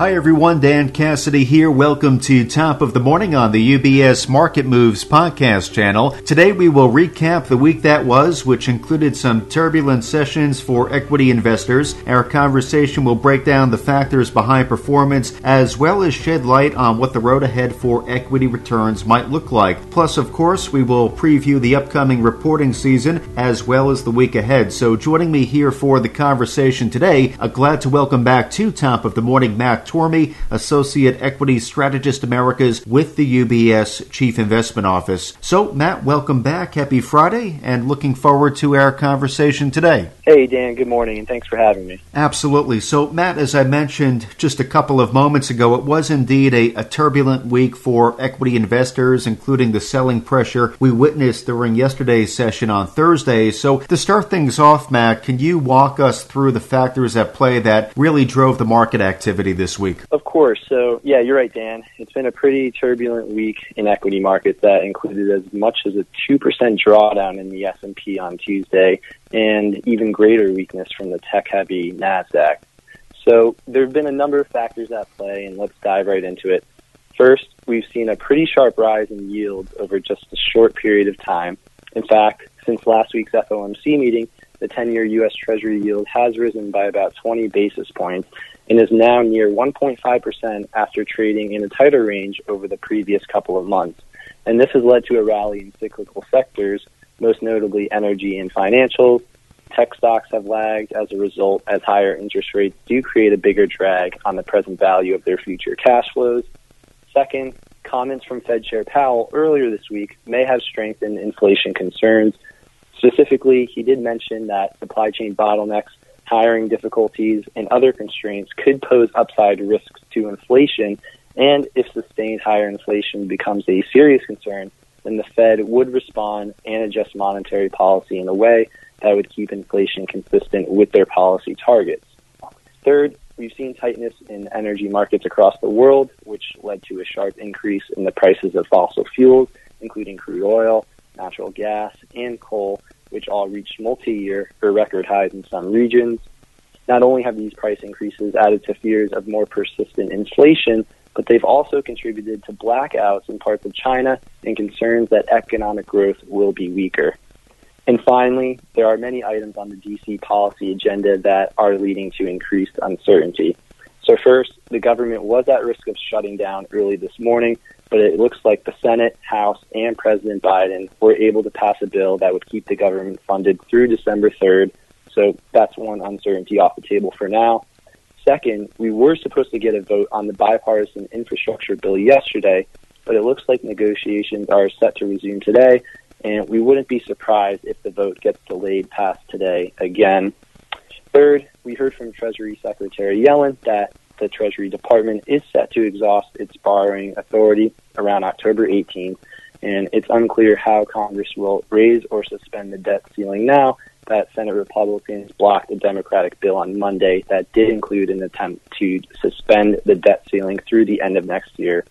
Hi everyone, Dan Cassidy here. Welcome to Top of the Morning on the UBS Market Moves podcast channel. Today we will recap the week that was, which included some turbulent sessions for equity investors. Our conversation will break down the factors behind performance as well as shed light on what the road ahead for equity returns might look like. Plus, of course, we will preview the upcoming reporting season as well as the week ahead. So joining me here for the conversation today, uh, glad to welcome back to Top of the Morning Matt Tormey, Associate Equity Strategist Americas with the UBS Chief Investment Office. So, Matt, welcome back. Happy Friday, and looking forward to our conversation today. Hey, Dan, good morning, and thanks for having me. Absolutely. So, Matt, as I mentioned just a couple of moments ago, it was indeed a, a turbulent week for equity investors, including the selling pressure we witnessed during yesterday's session on Thursday. So, to start things off, Matt, can you walk us through the factors at play that really drove the market activity this week? Of course. So, yeah, you're right, Dan. It's been a pretty turbulent week in equity markets that included as much as a 2% drawdown in the S&P on Tuesday and even greater weakness from the tech-heavy Nasdaq. So, there have been a number of factors at play and let's dive right into it. First, we've seen a pretty sharp rise in yields over just a short period of time. In fact, since last week's FOMC meeting, the 10 year U.S. Treasury yield has risen by about 20 basis points and is now near 1.5% after trading in a tighter range over the previous couple of months. And this has led to a rally in cyclical sectors, most notably energy and financials. Tech stocks have lagged as a result, as higher interest rates do create a bigger drag on the present value of their future cash flows. Second, comments from Fed Chair Powell earlier this week may have strengthened inflation concerns Specifically, he did mention that supply chain bottlenecks, hiring difficulties, and other constraints could pose upside risks to inflation. And if sustained higher inflation becomes a serious concern, then the Fed would respond and adjust monetary policy in a way that would keep inflation consistent with their policy targets. Third, we've seen tightness in energy markets across the world, which led to a sharp increase in the prices of fossil fuels, including crude oil, natural gas, and coal, which all reached multi-year or record highs in some regions. Not only have these price increases added to fears of more persistent inflation, but they've also contributed to blackouts in parts of China and concerns that economic growth will be weaker. And finally, there are many items on the DC policy agenda that are leading to increased uncertainty. So first, the government was at risk of shutting down early this morning but it looks like the Senate, House, and President Biden were able to pass a bill that would keep the government funded through December 3rd. So that's one uncertainty off the table for now. Second, we were supposed to get a vote on the bipartisan infrastructure bill yesterday, but it looks like negotiations are set to resume today, and we wouldn't be surprised if the vote gets delayed past today again. Third, we heard from Treasury Secretary Yellen that the Treasury Department is set to exhaust its borrowing authority around October 18th, and it's unclear how Congress will raise or suspend the debt ceiling now that Senate Republicans blocked a Democratic bill on Monday that did include an attempt to suspend the debt ceiling through the end of next year.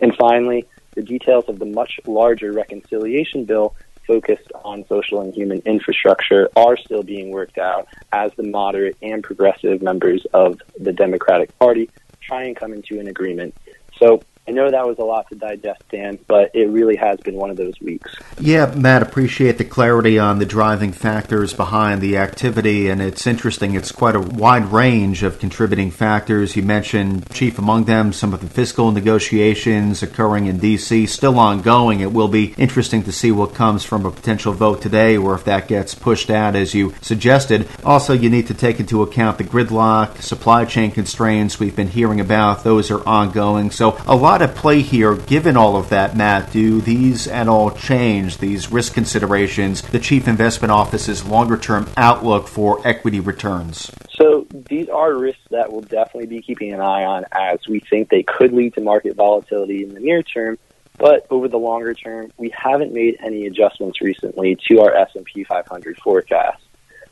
And finally, the details of the much larger reconciliation bill focused on social and human infrastructure are still being worked out as the moderate and progressive members of the Democratic Party try and come into an agreement. So I know that was a lot to digest, Dan, but it really has been one of those weeks. Yeah, Matt, appreciate the clarity on the driving factors behind the activity, and it's interesting. It's quite a wide range of contributing factors. You mentioned, chief among them, some of the fiscal negotiations occurring in D.C., still ongoing. It will be interesting to see what comes from a potential vote today, or if that gets pushed out, as you suggested. Also, you need to take into account the gridlock, supply chain constraints we've been hearing about. Those are ongoing. So, a lot lot at play here, given all of that, Matt. Do these at all change these risk considerations, the Chief Investment Office's longer term outlook for equity returns? So these are risks that we'll definitely be keeping an eye on as we think they could lead to market volatility in the near term. But over the longer term, we haven't made any adjustments recently to our S&P 500 forecast.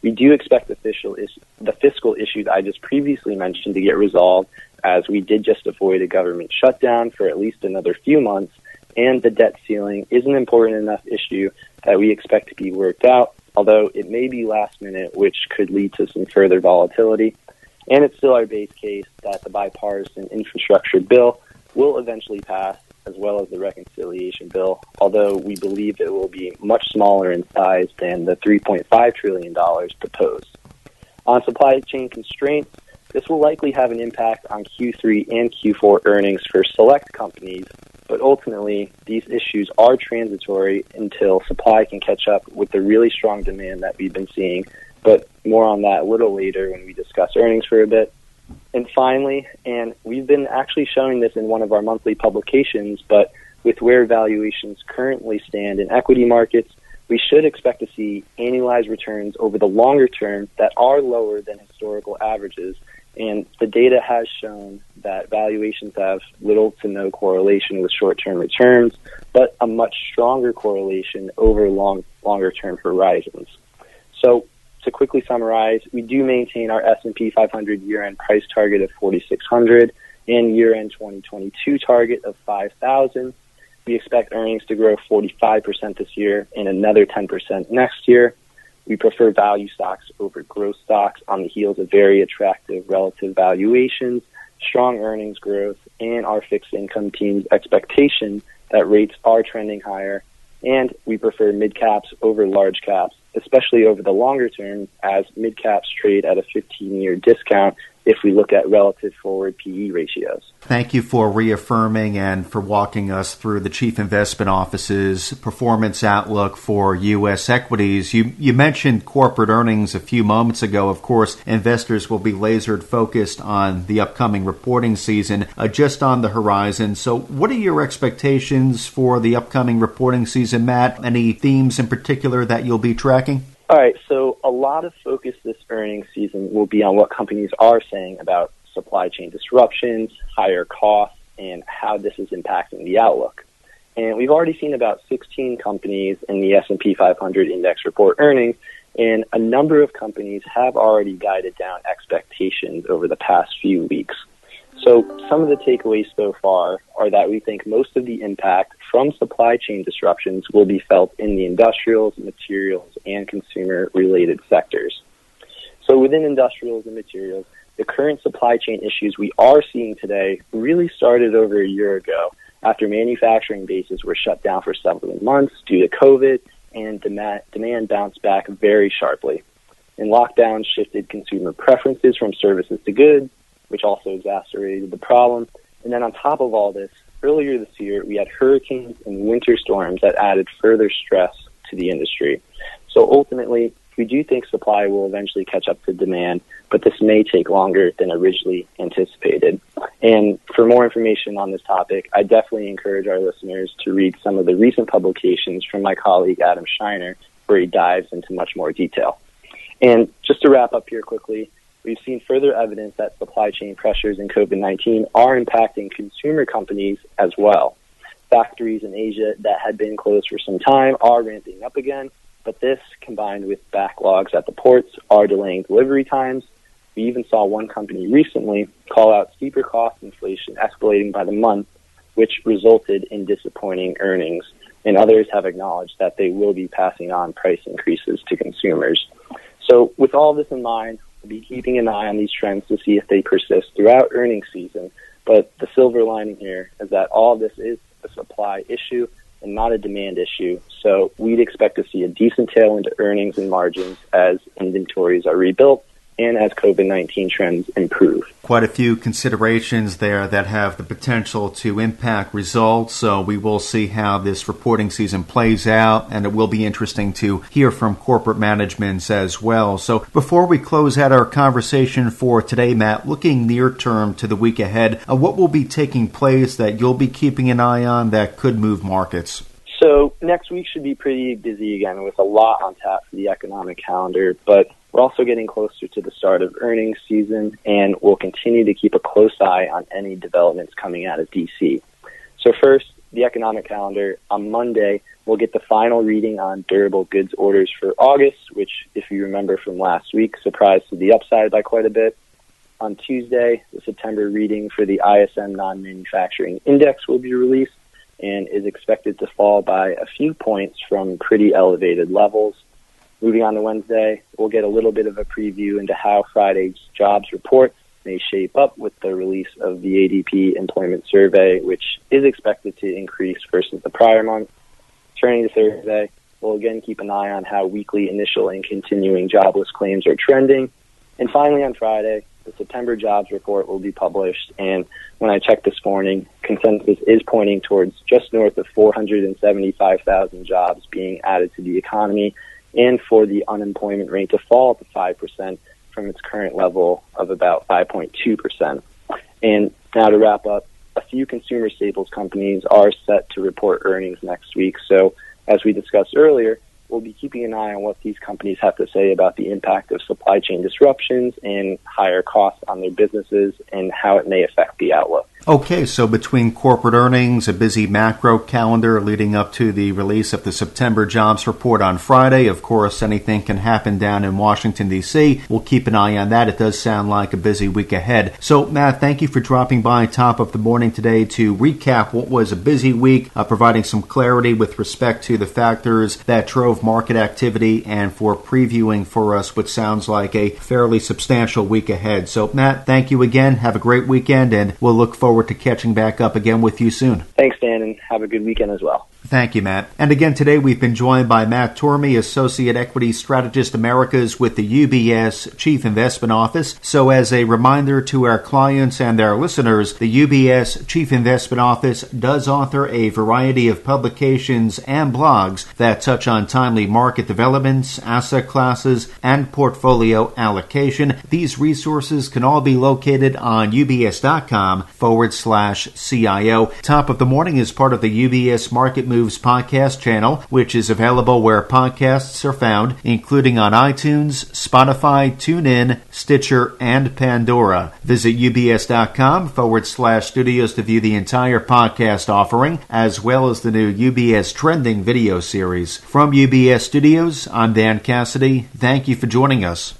We do expect the fiscal, is- the fiscal issues I just previously mentioned to get resolved as we did just avoid a government shutdown for at least another few months, and the debt ceiling is an important enough issue that we expect to be worked out, although it may be last minute, which could lead to some further volatility. And it's still our base case that the bipartisan infrastructure bill will eventually pass, as well as the reconciliation bill, although we believe it will be much smaller in size than the $3.5 trillion proposed. On supply chain constraints, this will likely have an impact on Q3 and Q4 earnings for select companies, but ultimately, these issues are transitory until supply can catch up with the really strong demand that we've been seeing. But more on that a little later when we discuss earnings for a bit. And finally, and we've been actually showing this in one of our monthly publications, but with where valuations currently stand in equity markets, we should expect to see annualized returns over the longer term that are lower than historical averages. And the data has shown that valuations have little to no correlation with short-term returns, but a much stronger correlation over long, longer-term horizons. So to quickly summarize, we do maintain our S&P 500 year-end price target of 4,600 and year-end 2022 target of 5,000. We expect earnings to grow 45% this year and another 10% next year. We prefer value stocks over growth stocks on the heels of very attractive relative valuations, strong earnings growth, and our fixed income team's expectation that rates are trending higher. And we prefer mid caps over large caps especially over the longer term, as mid caps trade at a 15 year discount if we look at relative forward PE ratios. Thank you for reaffirming and for walking us through the Chief Investment Office's performance outlook for U.S. equities. You, you mentioned corporate earnings a few moments ago. Of course, investors will be lasered focused on the upcoming reporting season uh, just on the horizon. So, what are your expectations for the upcoming reporting season, Matt? Any themes in particular that you'll be tracking? All right, so a lot of focus this earnings season will be on what companies are saying about supply chain disruptions, higher costs, and how this is impacting the outlook. And we've already seen about 16 companies in the S&P 500 index report earnings, and a number of companies have already guided down expectations over the past few weeks. So some of the takeaways so far are that we think most of the impact from supply chain disruptions will be felt in the industrials, materials, and consumer related sectors. So within industrials and materials, the current supply chain issues we are seeing today really started over a year ago after manufacturing bases were shut down for several months due to COVID and demand, demand bounced back very sharply. And lockdowns shifted consumer preferences from services to goods, which also exacerbated the problem. And then on top of all this, earlier this year, we had hurricanes and winter storms that added further stress to the industry. So ultimately, we do think supply will eventually catch up to demand, but this may take longer than originally anticipated. And for more information on this topic, I definitely encourage our listeners to read some of the recent publications from my colleague Adam Scheiner, where he dives into much more detail. And just to wrap up here quickly, we've seen further evidence that supply chain pressures in COVID 19 are impacting consumer companies as well. Factories in Asia that had been closed for some time are ramping up again, but this, combined with backlogs at the ports, are delaying delivery times. We even saw one company recently call out steeper cost inflation escalating by the month, which resulted in disappointing earnings. And others have acknowledged that they will be passing on price increases to consumers. So, with all this in mind, be keeping an eye on these trends to see if they persist throughout earnings season. But the silver lining here is that all this is a supply issue and not a demand issue. So we'd expect to see a decent tailwind to earnings and margins as inventories are rebuilt and as COVID 19 trends improve. Quite a few considerations there that have the potential to impact results. So we will see how this reporting season plays out, and it will be interesting to hear from corporate managements as well. So before we close out our conversation for today, Matt, looking near term to the week ahead, uh, what will be taking place that you'll be keeping an eye on that could move markets? So next week should be pretty busy again with a lot on tap for the economic calendar, but we're also getting closer to the start of earnings season and we'll continue to keep a close eye on any developments coming out of DC. So first, the economic calendar. On Monday, we'll get the final reading on durable goods orders for August, which, if you remember from last week, surprised to the upside by quite a bit. On Tuesday, the September reading for the ISM non-manufacturing index will be released and is expected to fall by a few points from pretty elevated levels. Moving on to Wednesday, we'll get a little bit of a preview into how Friday's jobs report may shape up with the release of the ADP employment survey, which is expected to increase versus the prior month. Turning to Thursday, we'll again keep an eye on how weekly initial and continuing jobless claims are trending. And finally, on Friday, the September jobs report will be published. And when I checked this morning, consensus is pointing towards just north of 475,000 jobs being added to the economy and for the unemployment rate to fall to 5% from its current level of about 5.2%. And now to wrap up, a few consumer staples companies are set to report earnings next week. So, as we discussed earlier, we'll be keeping an eye on what these companies have to say about the impact of supply chain disruptions and higher costs on their businesses and how it may affect the outlook. Okay, so between corporate earnings, a busy macro calendar leading up to the release of the September jobs report on Friday, of course, anything can happen down in Washington, D.C. We'll keep an eye on that. It does sound like a busy week ahead. So, Matt, thank you for dropping by top of the morning today to recap what was a busy week, uh, providing some clarity with respect to the factors that drove market activity and for previewing for us what sounds like a fairly substantial week ahead. So, Matt, thank you again. Have a great weekend, and we'll look forward forward to catching back up again with you soon. Thanks, Dan, and have a good weekend as well. Thank you, Matt. And again, today we've been joined by Matt Tormey, Associate Equity Strategist Americas with the UBS Chief Investment Office. So, as a reminder to our clients and our listeners, the UBS Chief Investment Office does author a variety of publications and blogs that touch on timely market developments, asset classes, and portfolio allocation. These resources can all be located on ubs.com forward slash CIO. Top of the morning is part of the UBS Market Moves podcast channel, which is available where podcasts are found, including on iTunes, Spotify, TuneIn, Stitcher, and Pandora. Visit ubs.com forward slash studios to view the entire podcast offering, as well as the new UBS Trending video series. From UBS Studios, I'm Dan Cassidy. Thank you for joining us.